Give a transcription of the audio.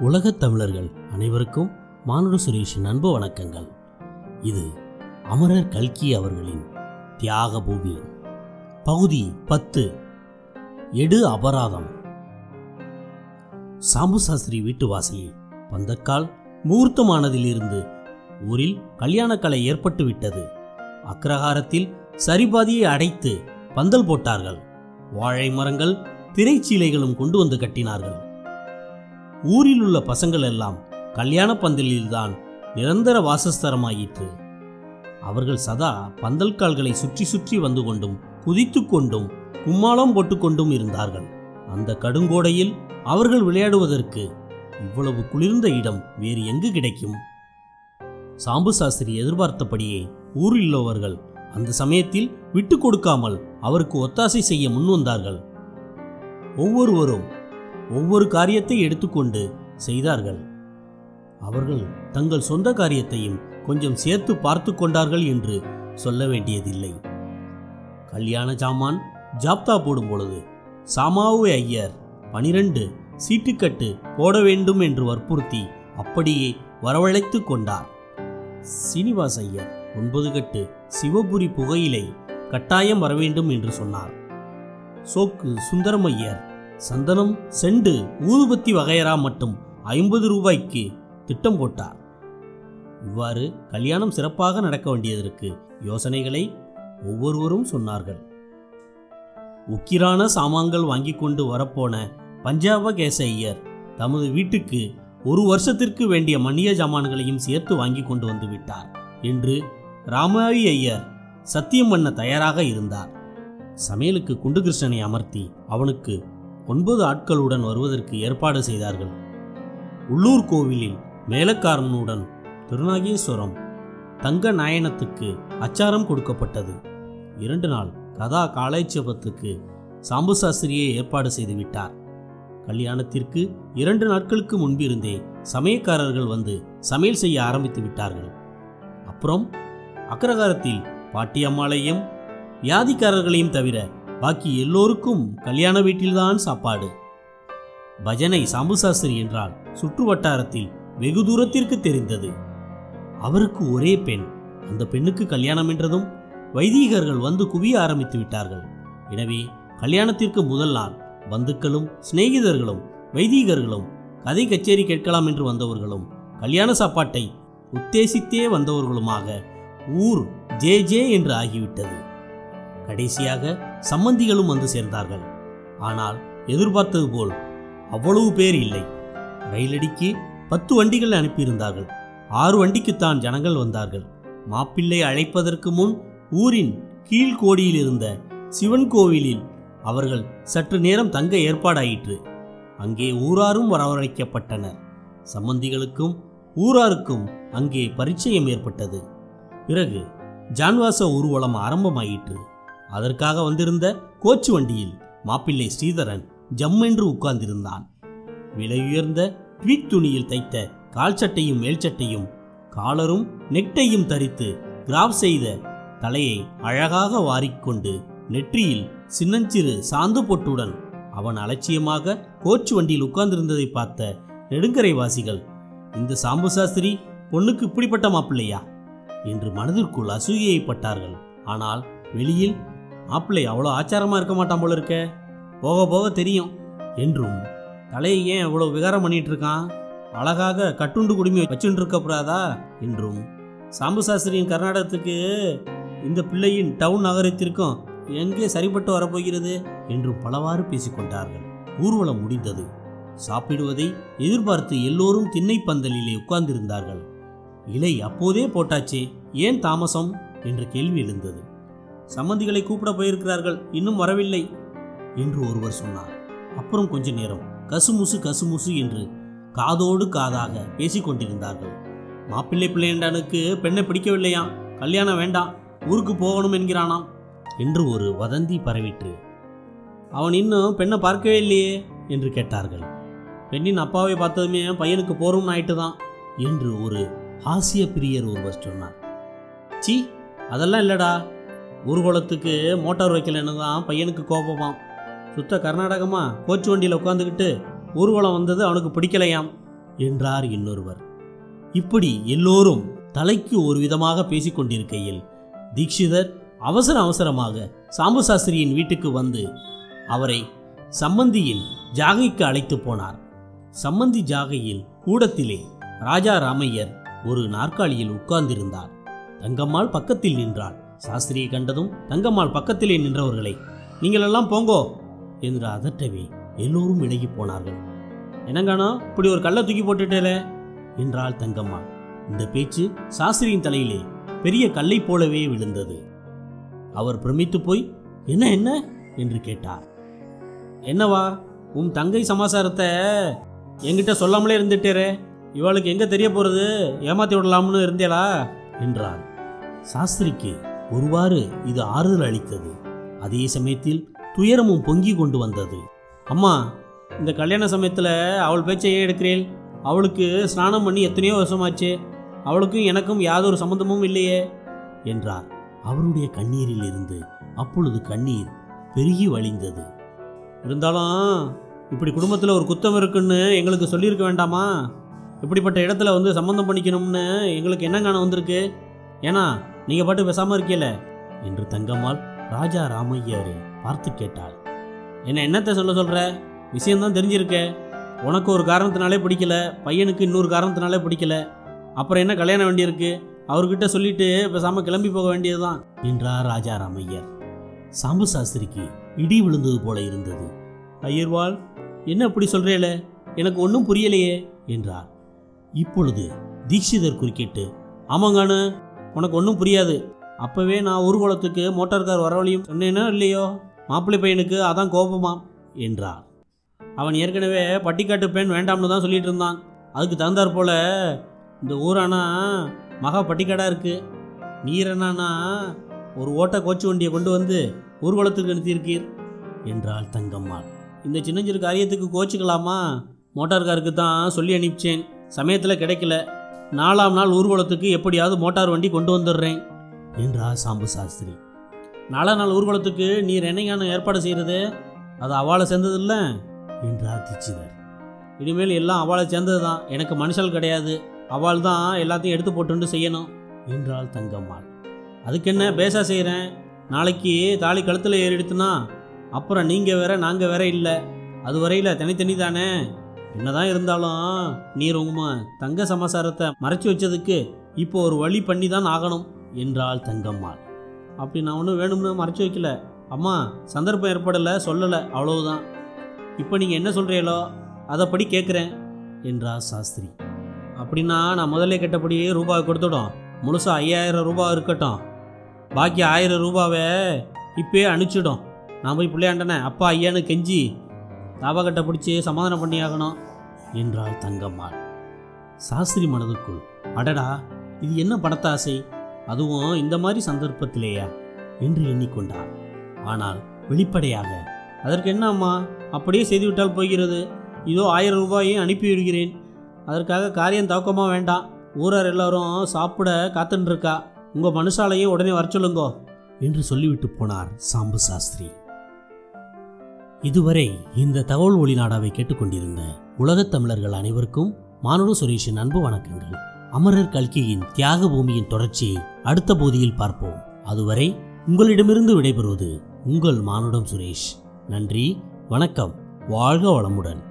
உலகத் தமிழர்கள் அனைவருக்கும் மானுட சுரேஷின் அன்பு வணக்கங்கள். இது அமரர் கல்கி அவர்களின் தியாக பூமி. பகுதி பத்து. எடு அபராதம். சாம்பு சாஸ்திரி வீட்டு வாசலில் பந்தக்கால் முகூர்த்தமானதிலிருந்து ஊரில் கல்யாணக்கலை ஏற்பட்டுவிட்டது. அக்ரஹாரத்தில் சரிபாதியை அடைத்து பந்தல் போட்டார்கள். வாழை மரங்கள் திரைச்சீலைகளும் கொண்டு வந்து கட்டினார்கள். ஊரில் உள்ள பசங்கள் எல்லாம் கல்யாண பந்தலில்தான் நிரந்தர வாசஸ்தரமாயிற்று. அவர்கள் சதா பந்தல் கால்களை சுற்றி சுற்றி வந்து கொண்டும் குதித்து கொண்டும் கும்மாளம் போட்டுக்கொண்டும் இருந்தார்கள். அந்த கடுங்கோடையில் அவர்கள் விளையாடுவதற்கு இவ்வளவு குளிர்ந்த இடம் வேறு எங்கு கிடைக்கும்? சாம்பு சாஸ்திரி எதிர்பார்த்தபடியே ஊரில் உள்ளவர்கள் அந்த சமயத்தில் விட்டு கொடுக்காமல் அவருக்கு ஒத்தாசை செய்ய முன்வந்தார்கள் ஒவ்வொருவரும் ஒவ்வொரு காரியத்தை எடுத்துக்கொண்டு செய்தார்கள். அவர்கள் தங்கள் சொந்த காரியத்தையும் கொஞ்சம் சேர்த்து பார்த்து கொண்டார்கள் என்று சொல்ல வேண்டியதில்லை. கல்யாண சாமான் ஜாப்தா போடும் பொழுது சாமாவு ஐயர் பனிரெண்டு சீட்டுக்கட்டு போட வேண்டும் என்று வற்புறுத்தி அப்படியே வரவழைத்து கொண்டார். சீனிவாஸ் ஐயர் ஒன்பது கட்டு சிவபுரி புகையிலை கட்டாயம் வர வேண்டும் என்று சொன்னார். சோக்கு சுந்தரம் ஐயர் சந்தனம் செண்டு ஊதுபத்தி வகையரா மட்டும் ஐம்பது ரூபாய்க்கு திட்டம் போட்டார். இவ்வாறு கல்யாணம் சிறப்பாக நடக்க வேண்டியதற்கு யோசனைகளை ஒவ்வொருவரும் சொன்னார்கள். உக்கிரான சாமான்கள் வாங்கி கொண்டு வரப்போன பஞ்சாப கேச ஐயர் தமது வீட்டுக்கு ஒரு வருஷத்திற்கு வேண்டிய மணிய ஜாமான்களையும் சேர்த்து வாங்கி கொண்டு வந்து விட்டார் என்று ராமாவி ஐயர் சத்தியம் பண்ண தயாராக இருந்தார். சமையலுக்கு குண்டுகிருஷ்ணனை அமர்த்தி அவனுக்கு ஒன்பது ஆட்களுடன் வருவதற்கு ஏற்பாடு செய்தார்கள். உள்ளூர் கோவிலில் மேலக்காரனுடன் திருநாகேஸ்வரம் தங்க நாயனத்துக்கு அச்சாரம் கொடுக்கப்பட்டது. இரண்டு நாள் கதா காலைச்சபத்துக்கு சாம்பு சாஸ்திரியை ஏற்பாடு செய்து விட்டார். கல்யாணத்திற்கு இரண்டு நாட்களுக்கு முன்பிருந்தே சமயக்காரர்கள் வந்து சமையல் செய்ய ஆரம்பித்து விட்டார்கள். அப்புறம் அக்ரகாரத்தில் பாட்டியம்மாளையும் வியாதிக்காரர்களையும் தவிர பாக்கி எல்லோருக்கும் கல்யாண வீட்டில்தான் சாப்பாடு. பஜனை சாம்பு சாஸ்திரி என்றால் சுற்று வட்டாரத்தில் வெகு தூரத்திற்கு தெரிந்தது. அவருக்கு ஒரே பெண் அந்த பெண்ணுக்கு கல்யாணம் என்றதும் வைதீகர்கள் வந்து குவிய ஆரம்பித்து விட்டார்கள். எனவே கல்யாணத்திற்கு முதல் நாள் பந்துக்களும் சிநேகிதர்களும் வைதீகர்களும் கதை கச்சேரி கேட்கலாம் என்று வந்தவர்களும் கல்யாண சாப்பாட்டை உத்தேசித்தே வந்தவர்களுமாக ஊர் ஜே ஜே என்று ஆகிவிட்டது. கடைசியாக சம்மந்திகளும் வந்து சேர்ந்தார்கள். ஆனால் எதிர்பார்த்தது போல் அவ்வளவு பேர் இல்லை. ரயிலடிக்கு பத்து வண்டிகள் அனுப்பியிருந்தார்கள். ஆறு வண்டிக்குத்தான் ஜனங்கள் வந்தார்கள். மாப்பிள்ளை அழைப்பதற்கு முன் ஊரின் கீழ்கோடியில் இருந்த சிவன் கோவிலில் அவர்கள் சற்று நேரம் தங்க ஏற்பாடாயிற்று. அங்கே ஊராரும் வரவழைக்கப்பட்டனர். சம்பந்திகளுக்கும் ஊராருக்கும் அங்கே பரிச்சயம் ஏற்பட்டது. பிறகு ஜான்வாச ஊர்வலம் ஆரம்பமாயிற்று. அதற்காக வந்திருந்த கோச்சு வண்டியில் மாப்பிள்ளை ஸ்ரீதரன் ஜம்மென்று உட்கார்ந்திருந்தான். விலையுயர்ந்த ட்வீட் துணியில் தைத்த கால் சட்டையும் மேல் சட்டையும் காலரும் நெட்டையும் தரித்து கிராப் செய்த தலையை அழகாக வாரிக்கொண்டு நெற்றியில் சின்னஞ்சிறு சாந்து பொட்டுடன் அவன் அலட்சியமாக கோச்சு வண்டியில் உட்கார்ந்திருந்ததை பார்த்த நெடுங்கரை வாசிகள் இந்த சாம்பு சாஸ்திரி பொண்ணுக்கு இப்படிப்பட்ட மாப்பிள்ளையா? என்று மனதிற்குள் அசூயைப்பட்டார்கள் ஆனால் வெளியில் மாப்பிள்ளை அவ்வளோ ஆச்சாரமாக இருக்க மாட்டான் போல இருக்க. போக போக தெரியும். என்றும் தலையை ஏன் இவ்வளோ விகாரம் பண்ணிட்டு இருக்கான்? அழகாக கட்டுண்டு குடுமி வச்சுட்டு இருக்கக்கூடாதா என்றும் சாம்பு சாஸ்திரியின் கர்நாடகத்துக்கு இந்த பிள்ளையின் டவுன் நகரத்திற்கும் எங்கே சரிபட்டு வரப்போகிறது? என்று பலவாறு பேசிக்கொண்டார்கள் ஊர்வலம் முடிந்தது. சாப்பிடுவதை எதிர்பார்த்து எல்லோரும் திண்ணை பந்தலிலே உட்கார்ந்திருந்தார்கள். இலை அப்போதே போட்டாச்சே ஏன் தாமசம்? என்ற கேள்வி எழுந்தது. சம்மந்திகளை கூப்பிட போயிருக்கிறார்கள். இன்னும் வரவில்லை. என்று ஒருவர் சொன்னார். அப்புறம் கொஞ்ச நேரம் கசுமுசு கசுமுசு என்று காதோடு காதாக பேசிக்கொண்டிருந்தார்கள் மாப்பிள்ளை பிள்ளையண்டனுக்கு பெண்ணை பிடிக்கவில்லையாம் கல்யாணம் வேண்டாம். ஊருக்கு போகணும் என்கிறானாம் என்று ஒரு வதந்தி பரவிற்று. அவன் இன்னும் பெண்ணை பார்க்கவே இல்லையே என்று கேட்டார்கள். பெண்ணின் அப்பாவை பார்த்ததுமே பையனுக்கு போறோம்னு ஆயிட்டு தான் என்று ஒரு ஹாசிய பிரியர் ஒருவர் சொன்னார். சி அதெல்லாம் இல்லடா. ஊர்வலத்துக்கு மோட்டார் வைக்கலன்னு தான் பையனுக்கு கோபமாம். சுத்த கர்நாடகமா கோச்சு வண்டியில் உட்காந்துக்கிட்டு ஊர்வலம் வந்தது அவனுக்கு பிடிக்கலையாம் என்றார் இன்னொருவர். இப்படி எல்லோரும் தலைக்கு ஒரு விதமாக பேசிக்கொண்டிருக்கையில் தீக்ஷிதர் அவசர அவசரமாக சாம்பு சாஸ்திரியின் வீட்டுக்கு வந்து அவரை சம்மந்தியின் ஜாகைக்கு அழைத்து போனார். சம்மந்தி ஜாகையில் கூடத்திலே ராஜா ராமையர் ஒரு நாற்காலியில் உட்கார்ந்திருந்தார். தங்கம்மாள் பக்கத்தில் நின்றாள். சாஸ்திரியை கண்டதும் தங்கம்மாள் பக்கத்திலே நின்றவர்களை நீங்களெல்லாம் போங்கோ என்று அதட்டவே எல்லோரும் விலகி போனார்கள். என்னங்கானா இப்படி ஒரு கல்லை தூக்கி போட்டுட்டேலே என்றாள் தங்கம்மாள். இந்த பேச்சு சாஸ்திரியின் தலையிலே பெரிய கல்லை போலவே விழுந்தது. அவர் பிரமித்து போய் என்ன என்ன? என்று கேட்டார். என்னவா உன் தங்கை சமாசாரத்தை என்கிட்ட சொல்லாமலே இருந்துட்டேரே இவளுக்கு எங்க தெரிய போறது? ஏமாத்தி விடலாம்னு இருந்தேளா? என்றான் சாஸ்திரிக்கு ஒருவாறு இது ஆறுதல் அளித்தது. அதே சமயத்தில் துயரமும் பொங்கி கொண்டு வந்தது. அம்மா இந்த கல்யாண சமயத்தில் அவள் பேச்சை ஏன் எடுக்கிறேன் அவளுக்கு ஸ்நானம் பண்ணி எத்தனையோ வருஷமாச்சு. அவளுக்கும் எனக்கும் யாதொரு சம்பந்தமும் இல்லையே என்றார். அவருடைய கண்ணீரில் இருந்து அப்பொழுது கண்ணீர் பெருகி வழிந்தது. இருந்தாலும் இப்படி குடும்பத்தில் ஒரு குத்தம் இருக்குன்னு எங்களுக்கு சொல்லியிருக்க வேண்டாமா? இப்படிப்பட்ட இடத்துல வந்து சம்மந்தம் பண்ணிக்கணும்னு எங்களுக்கு என்ன காண வந்திருக்கு? ஏன்னா நீங்கள் பாட்டு பேசாமல் இருக்கீல? என்று தங்கம்மாள் ராஜா ராமையாரை பார்த்து கேட்டாள். என்ன என்னத்தை சொல்ல சொல்கிற விஷயம்தான் தெரிஞ்சிருக்க. உனக்கு ஒரு காரணத்தினாலே பிடிக்கல பையனுக்கு இன்னொரு காரணத்தினாலே பிடிக்கல. அப்புறம் என்ன கல்யாணம் வேண்டியிருக்கு? அவர்கிட்ட சொல்லிட்டு பேசாமல் கிளம்பி போக வேண்டியதுதான் என்றார் ராஜா ராமையர். சாம்பு சாஸ்திரிக்கு இடி விழுந்தது போல இருந்தது. ஐயர்வாள் என்ன அப்படி சொல்றேல? எனக்கு ஒன்றும் புரியலையே என்றார். இப்பொழுது தீட்சிதர் குறுக்கிட்டு ஆமாங்கானு உனக்கு ஒன்றும் புரியாது. அப்போவே நான் ஊர்வலத்துக்கு மோட்டார் கார் வரவழையும் சொன்னேனோ இல்லையோ? மாப்பிள்ளை பையனுக்கு அதான் கோபமாம் என்றார். அவன் ஏற்கனவே பட்டிக்காட்டு பெண் வேண்டாம்னு தான் சொல்லிட்டு இருந்தான். அதுக்கு தகுந்தாற் போல இந்த ஊரானா மகா பட்டிக்காடாக இருக்குது நீர் என்னன்னா ஒரு ஓட்ட கோச்சு வண்டியை கொண்டு வந்து ஊர்வலத்துக்கு நிறுத்தியிருக்கீர் என்றாள் தங்கம்மாள். இந்த சின்னஞ்சிறு காரியத்துக்கு கோச்சிக்கலாமா? மோட்டார் காருக்கு தான் சொல்லி அனுப்பிச்சேன். சமயத்தில் கிடைக்கல. நாலாம் நாள் ஊர்வலத்துக்கு எப்படியாவது மோட்டார் வண்டி கொண்டு வந்துடுறேன் என்றார் சாம்பு சாஸ்திரி. நாலாம் நாள் ஊர்வலத்துக்கு நீர் என்னைக்கான ஏற்பாடு செய்கிறது அது அவளை சேர்ந்ததில்லை என்றார் தீட்சிதர் இனிமேல் எல்லாம் அவளை சேர்ந்தது தான் எனக்கு மனுஷல் கிடையாது. அவள் தான் எல்லாத்தையும் எடுத்து போட்டுண்டு செய்யணும் என்றாள் தங்கம்மாள். அதுக்கு என்ன பேசா செய்கிறேன் நாளைக்கு தாலி கழுத்தில் ஏறிடுத்துனா அப்புறம் நீங்கள் வேற நாங்கள் வேற இல்லை. அது வரையில் தனித்தனி தானே என்னதான் இருந்தாலும் நீர் உங்க தங்க சமாசாரத்தை மறைச்சி வச்சதுக்கு இப்போ ஒரு வழி பண்ணி தான் ஆகணும் என்றாள் தங்கம்மாள். அப்படி நான் ஒன்றும் வேணும்னு மறைச்சி வைக்கல. அம்மா சந்தர்ப்பம் ஏற்படலை சொல்லலை அவ்வளவுதான். இப்போ நீங்கள் என்ன சொல்கிறீங்களோ அதைப்படி கேட்குறேன் என்றார் சாஸ்திரி. அப்படின்னா நான் முதல்ல கேட்டபடி ரூபாய் கொடுத்துடும் முழுசாக ஐயாயிரம் ரூபாய் இருக்கட்டும். பாக்கி ஆயிரம் ரூபாவை இப்பயே அனுப்பிச்சிடும் நான் போய் பிள்ளையாண்டனே அப்பா ஐயான்னு கெஞ்சி தாபாக்கட்டை பிடிச்சி சமாதானம் பண்ணி ஆகணும் என்றாள் தங்கம்மாள். சாஸ்திரி மனதுக்குள் அடடா இது என்ன பணத்தாசை அதுவும் இந்த மாதிரி சந்தர்ப்பத்திலேயா? என்று எண்ணிக்கொண்டார் ஆனால் வெளிப்படையாக அதற்கு என்ன அம்மா அப்படியே செய்துவிட்டால் போகிறது இதோ ஆயிரம் ரூபாயை அனுப்பி விடுகிறேன் அதற்காக காரியம் தவக்கமாக வேண்டாம். ஊரார் எல்லாரும் சாப்பிட காத்துன்னு இருக்கா உங்கள் மனுஷாலையும் உடனே வர சொல்லுங்கோ. என்று சொல்லிவிட்டு போனார் சாம்பு சாஸ்திரி. இதுவரை இந்த தகவல் ஒளி நாடாவை கேட்டுக்கொண்டிருந்த உலகத் தமிழர்கள் அனைவருக்கும் மானுட சுரேஷின் அன்பு வணக்கங்கள். அமரர் கல்கியின் தியாக பூமியின் தொடர்ச்சியை அடுத்த போதியில் பார்ப்போம். அதுவரை உங்களிடமிருந்து விடைபெறுவது உங்கள் மானுடம் சுரேஷ். நன்றி வணக்கம் வாழ்க வளமுடன்.